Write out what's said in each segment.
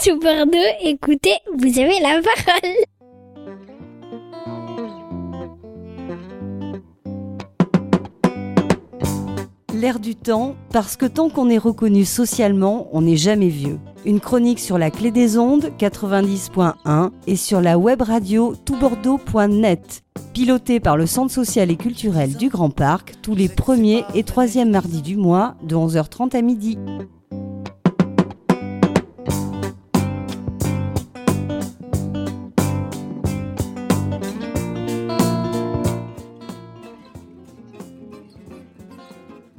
Sous Bordeaux, écoutez, vous avez la parole. L'air du temps, parce que tant qu'on est reconnu socialement, on n'est jamais vieux. Une chronique sur la clé des ondes 90.1 et sur la web radio toutbordeaux.net. Pilotée par le Centre social et culturel du Grand Parc tous les premiers et troisièmes mardis du mois de 11h30 à midi.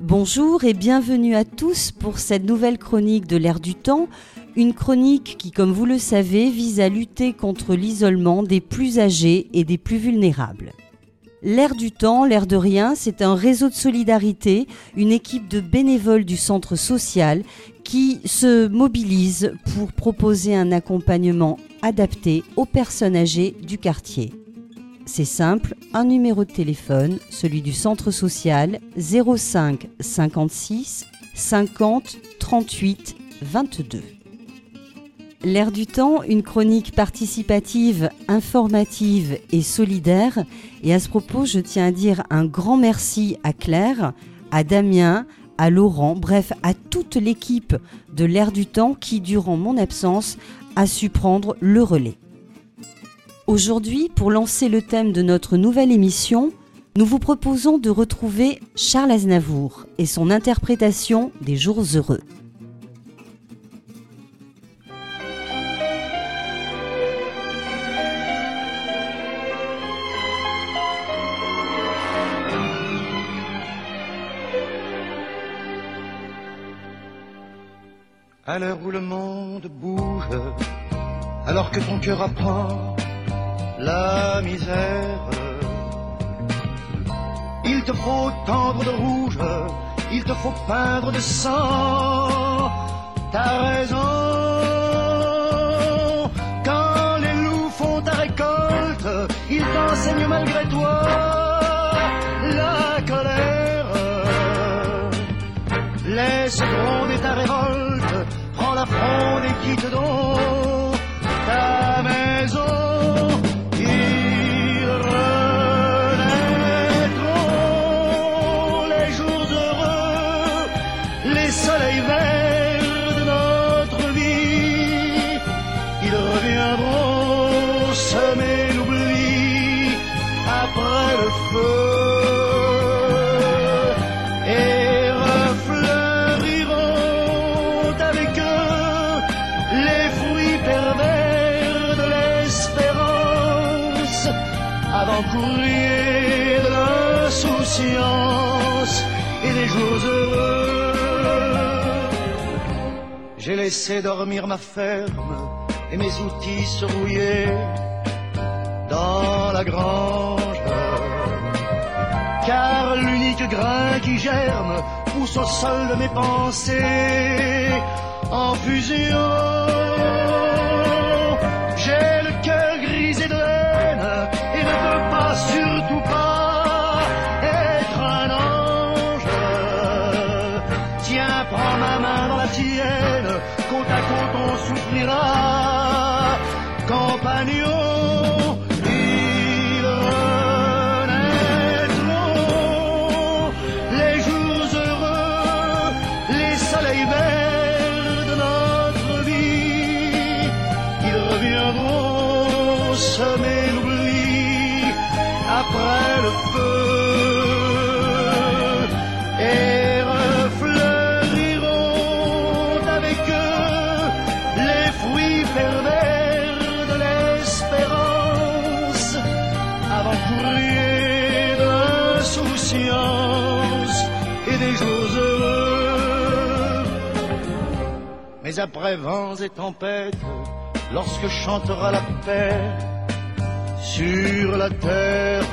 Bonjour et bienvenue à tous pour cette nouvelle chronique de l'ère du temps, une chronique qui, comme vous le savez, vise à lutter contre l'isolement des plus âgés et des plus vulnérables. L'ère du temps, l'air de rien, c'est un réseau de solidarité, une équipe de bénévoles du centre social qui se mobilise pour proposer un accompagnement adapté aux personnes âgées du quartier. C'est simple, un numéro de téléphone, celui du centre social 05 56 50 38 22. L'air du temps, une chronique participative, informative et solidaire. Et à ce propos, je tiens à dire un grand merci à Claire, à Damien, à Laurent, bref, à toute l'équipe de l'air du temps qui, durant mon absence, a su prendre le relais. Aujourd'hui, pour lancer le thème de notre nouvelle émission, nous vous proposons de retrouver Charles Aznavour et son interprétation des jours heureux. À l'heure où le monde bouge, alors que ton cœur apprend la misère. Il te faut tendre de rouge, il te faut peindre de sang. T'as raison. Quand les loups font ta récolte, ils t'enseignent malgré toi la colère. Laisse gronder ta révolte, prends la fronde et quitte donc courrier de l'insouciance et des jours heureux. J'ai laissé dormir ma ferme et mes outils se rouiller dans la grange. Car l'unique grain qui germe pousse au sol de mes pensées en fusion. Les Après vents et tempêtes, lorsque chantera la paix sur la terre,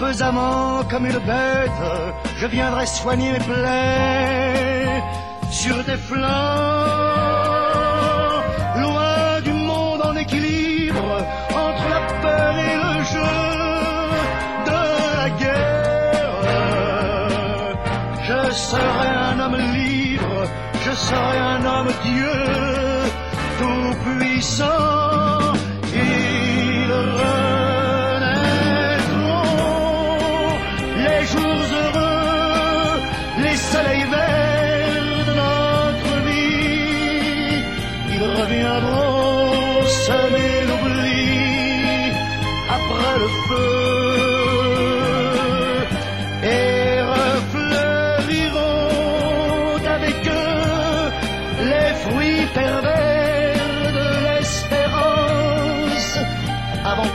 pesamment comme une bête, je viendrai soigner mes plaies sur tes flancs, loin du monde en équilibre, entre la peur et le jeu de la guerre. Je serai un homme libre, je serai un homme Dieu, tout puissant.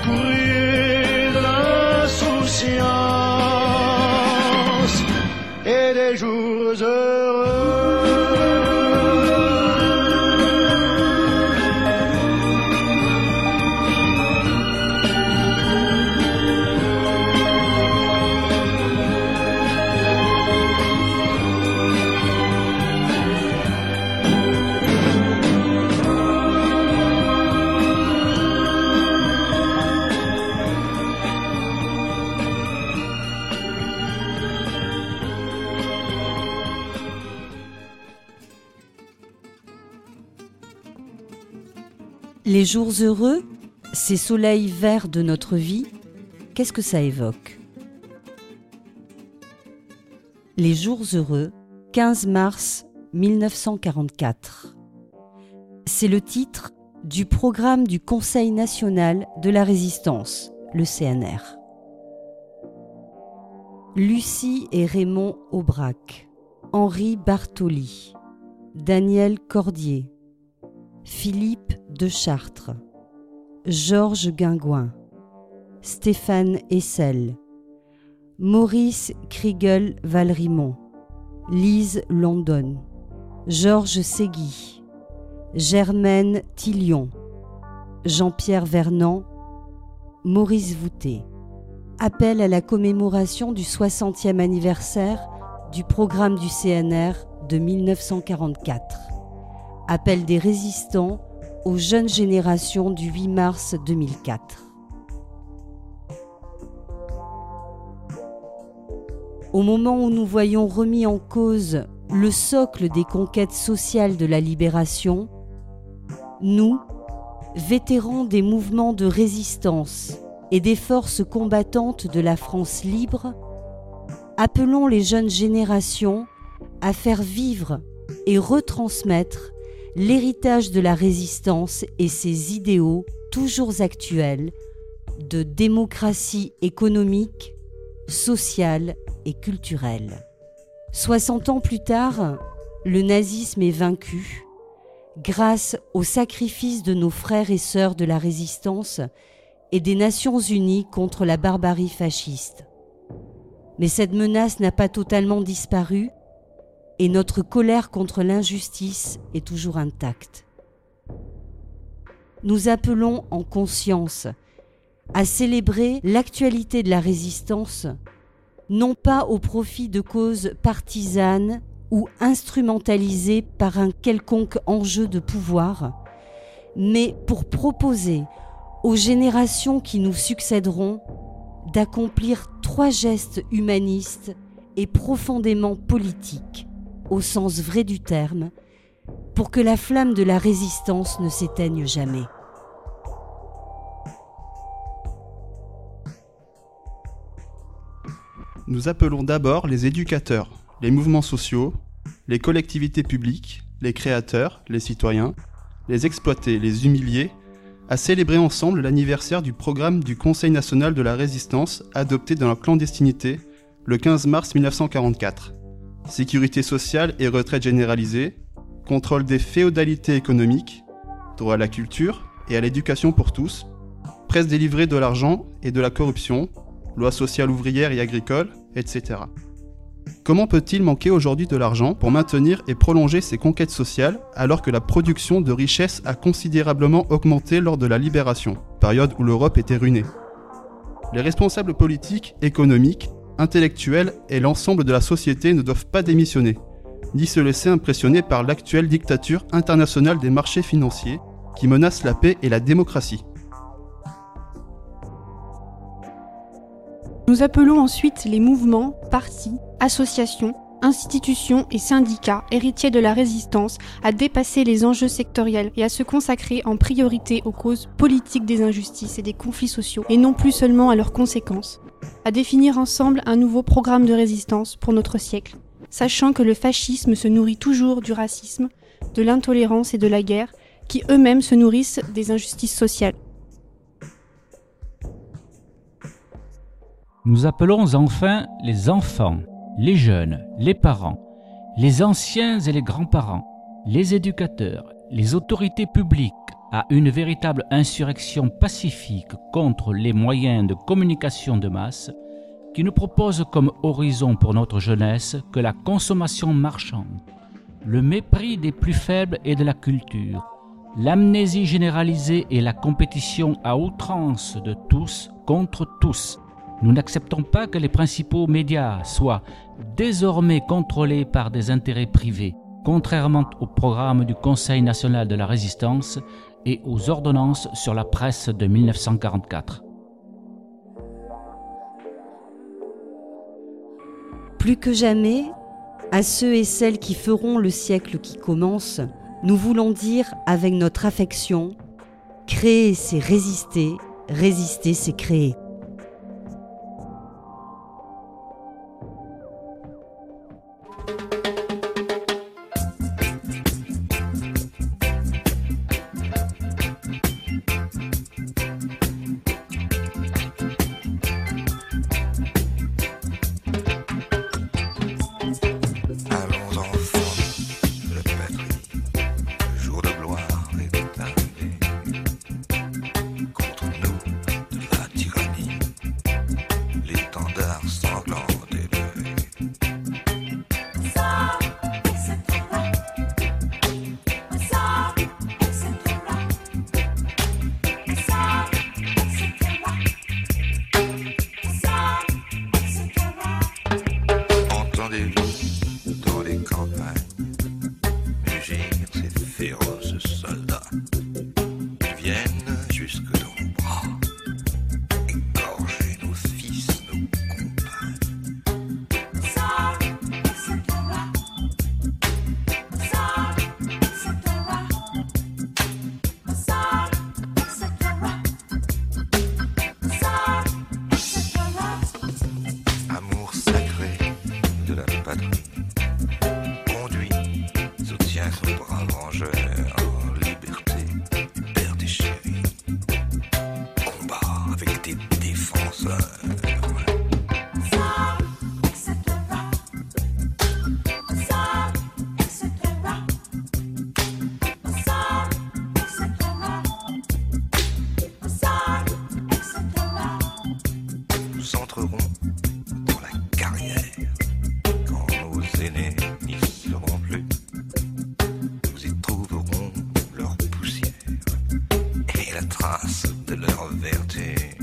Avant courrier de l'insouciance Les jours heureux, ces soleils verts de notre vie, qu'est-ce que ça évoque? Les jours heureux, 15 mars 1944. C'est le titre du programme du Conseil national de la résistance, le CNR. Lucie et Raymond Aubrac, Henri Bartoli, Daniel Cordier, Philippe de Chartres, Georges Guingouin, Stéphane Essel, Maurice Kriegel Valrimont, Lise London, Georges Ségui, Germaine Tillion, Jean-Pierre Vernant, Maurice Vouté. Appel à la commémoration du 60e anniversaire du programme du CNR de 1944 appel des résistants aux jeunes générations du 8 mars 2004. Au moment où nous voyons remis en cause le socle des conquêtes sociales de la libération, nous, vétérans des mouvements de résistance et des forces combattantes de la France libre, appelons les jeunes générations à faire vivre et retransmettre l'héritage de la résistance et ses idéaux toujours actuels de démocratie économique, sociale et culturelle. 60 ans plus tard, le nazisme est vaincu grâce au sacrifice de nos frères et sœurs de la résistance et des Nations Unies contre la barbarie fasciste. Mais cette menace n'a pas totalement disparu et notre colère contre l'injustice est toujours intacte. Nous appelons en conscience à célébrer l'actualité de la résistance, non pas au profit de causes partisanes ou instrumentalisées par un quelconque enjeu de pouvoir, mais pour proposer aux générations qui nous succéderont d'accomplir trois gestes humanistes et profondément politiques au sens vrai du terme, pour que la flamme de la résistance ne s'éteigne jamais. Nous appelons d'abord les éducateurs, les mouvements sociaux, les collectivités publiques, les créateurs, les citoyens, les exploités, les humiliés, à célébrer ensemble l'anniversaire du programme du Conseil national de la résistance adopté dans la clandestinité le 15 mars 1944 sécurité sociale et retraite généralisée, contrôle des féodalités économiques, droit à la culture et à l'éducation pour tous, presse délivrée de l'argent et de la corruption, loi sociale ouvrière et agricole, etc. Comment peut-il manquer aujourd'hui de l'argent pour maintenir et prolonger ces conquêtes sociales alors que la production de richesses a considérablement augmenté lors de la libération, période où l'Europe était ruinée? Les responsables politiques, économiques intellectuels et l'ensemble de la société ne doivent pas démissionner, ni se laisser impressionner par l'actuelle dictature internationale des marchés financiers qui menace la paix et la démocratie. Nous appelons ensuite les mouvements, partis, associations institutions et syndicats héritiers de la résistance à dépasser les enjeux sectoriels et à se consacrer en priorité aux causes politiques des injustices et des conflits sociaux, et non plus seulement à leurs conséquences, à définir ensemble un nouveau programme de résistance pour notre siècle, sachant que le fascisme se nourrit toujours du racisme, de l'intolérance et de la guerre, qui eux-mêmes se nourrissent des injustices sociales. Nous appelons enfin les enfants, les jeunes, les parents, les anciens et les grands-parents, les éducateurs, les autorités publiques à une véritable insurrection pacifique contre les moyens de communication de masse qui ne proposent comme horizon pour notre jeunesse que la consommation marchande, le mépris des plus faibles et de la culture, l'amnésie généralisée et la compétition à outrance de tous contre tous, nous n'acceptons pas que les principaux médias soient désormais contrôlés par des intérêts privés, contrairement au programme du Conseil national de la résistance et aux ordonnances sur la presse de 1944. Plus que jamais, à ceux et celles qui feront le siècle qui commence, nous voulons dire avec notre affection, créer c'est résister, résister c'est créer. Tschüss. Grüß. la trace de leur vertu.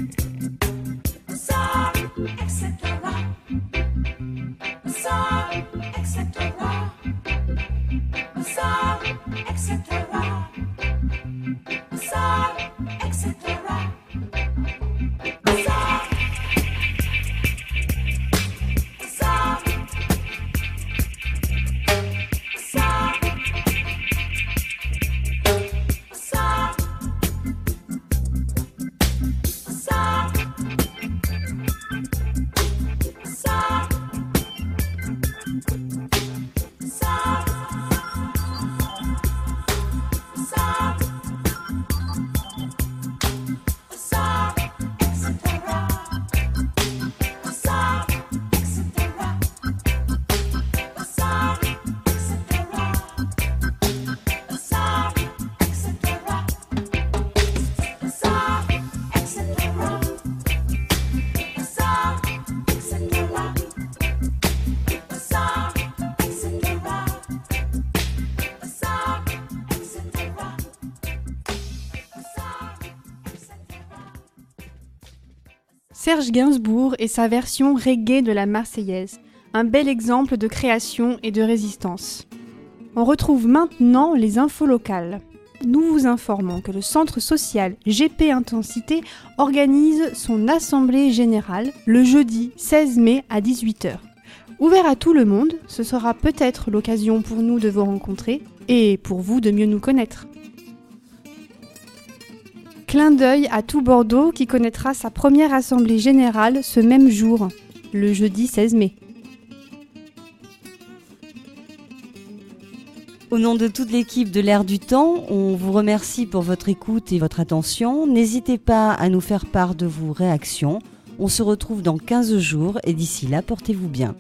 Serge Gainsbourg et sa version reggae de la Marseillaise, un bel exemple de création et de résistance. On retrouve maintenant les infos locales. Nous vous informons que le centre social GP Intensité organise son assemblée générale le jeudi 16 mai à 18h. Ouvert à tout le monde, ce sera peut-être l'occasion pour nous de vous rencontrer et pour vous de mieux nous connaître. Clin d'œil à tout Bordeaux qui connaîtra sa première assemblée générale ce même jour, le jeudi 16 mai. Au nom de toute l'équipe de l'Air du Temps, on vous remercie pour votre écoute et votre attention. N'hésitez pas à nous faire part de vos réactions. On se retrouve dans 15 jours et d'ici là, portez-vous bien.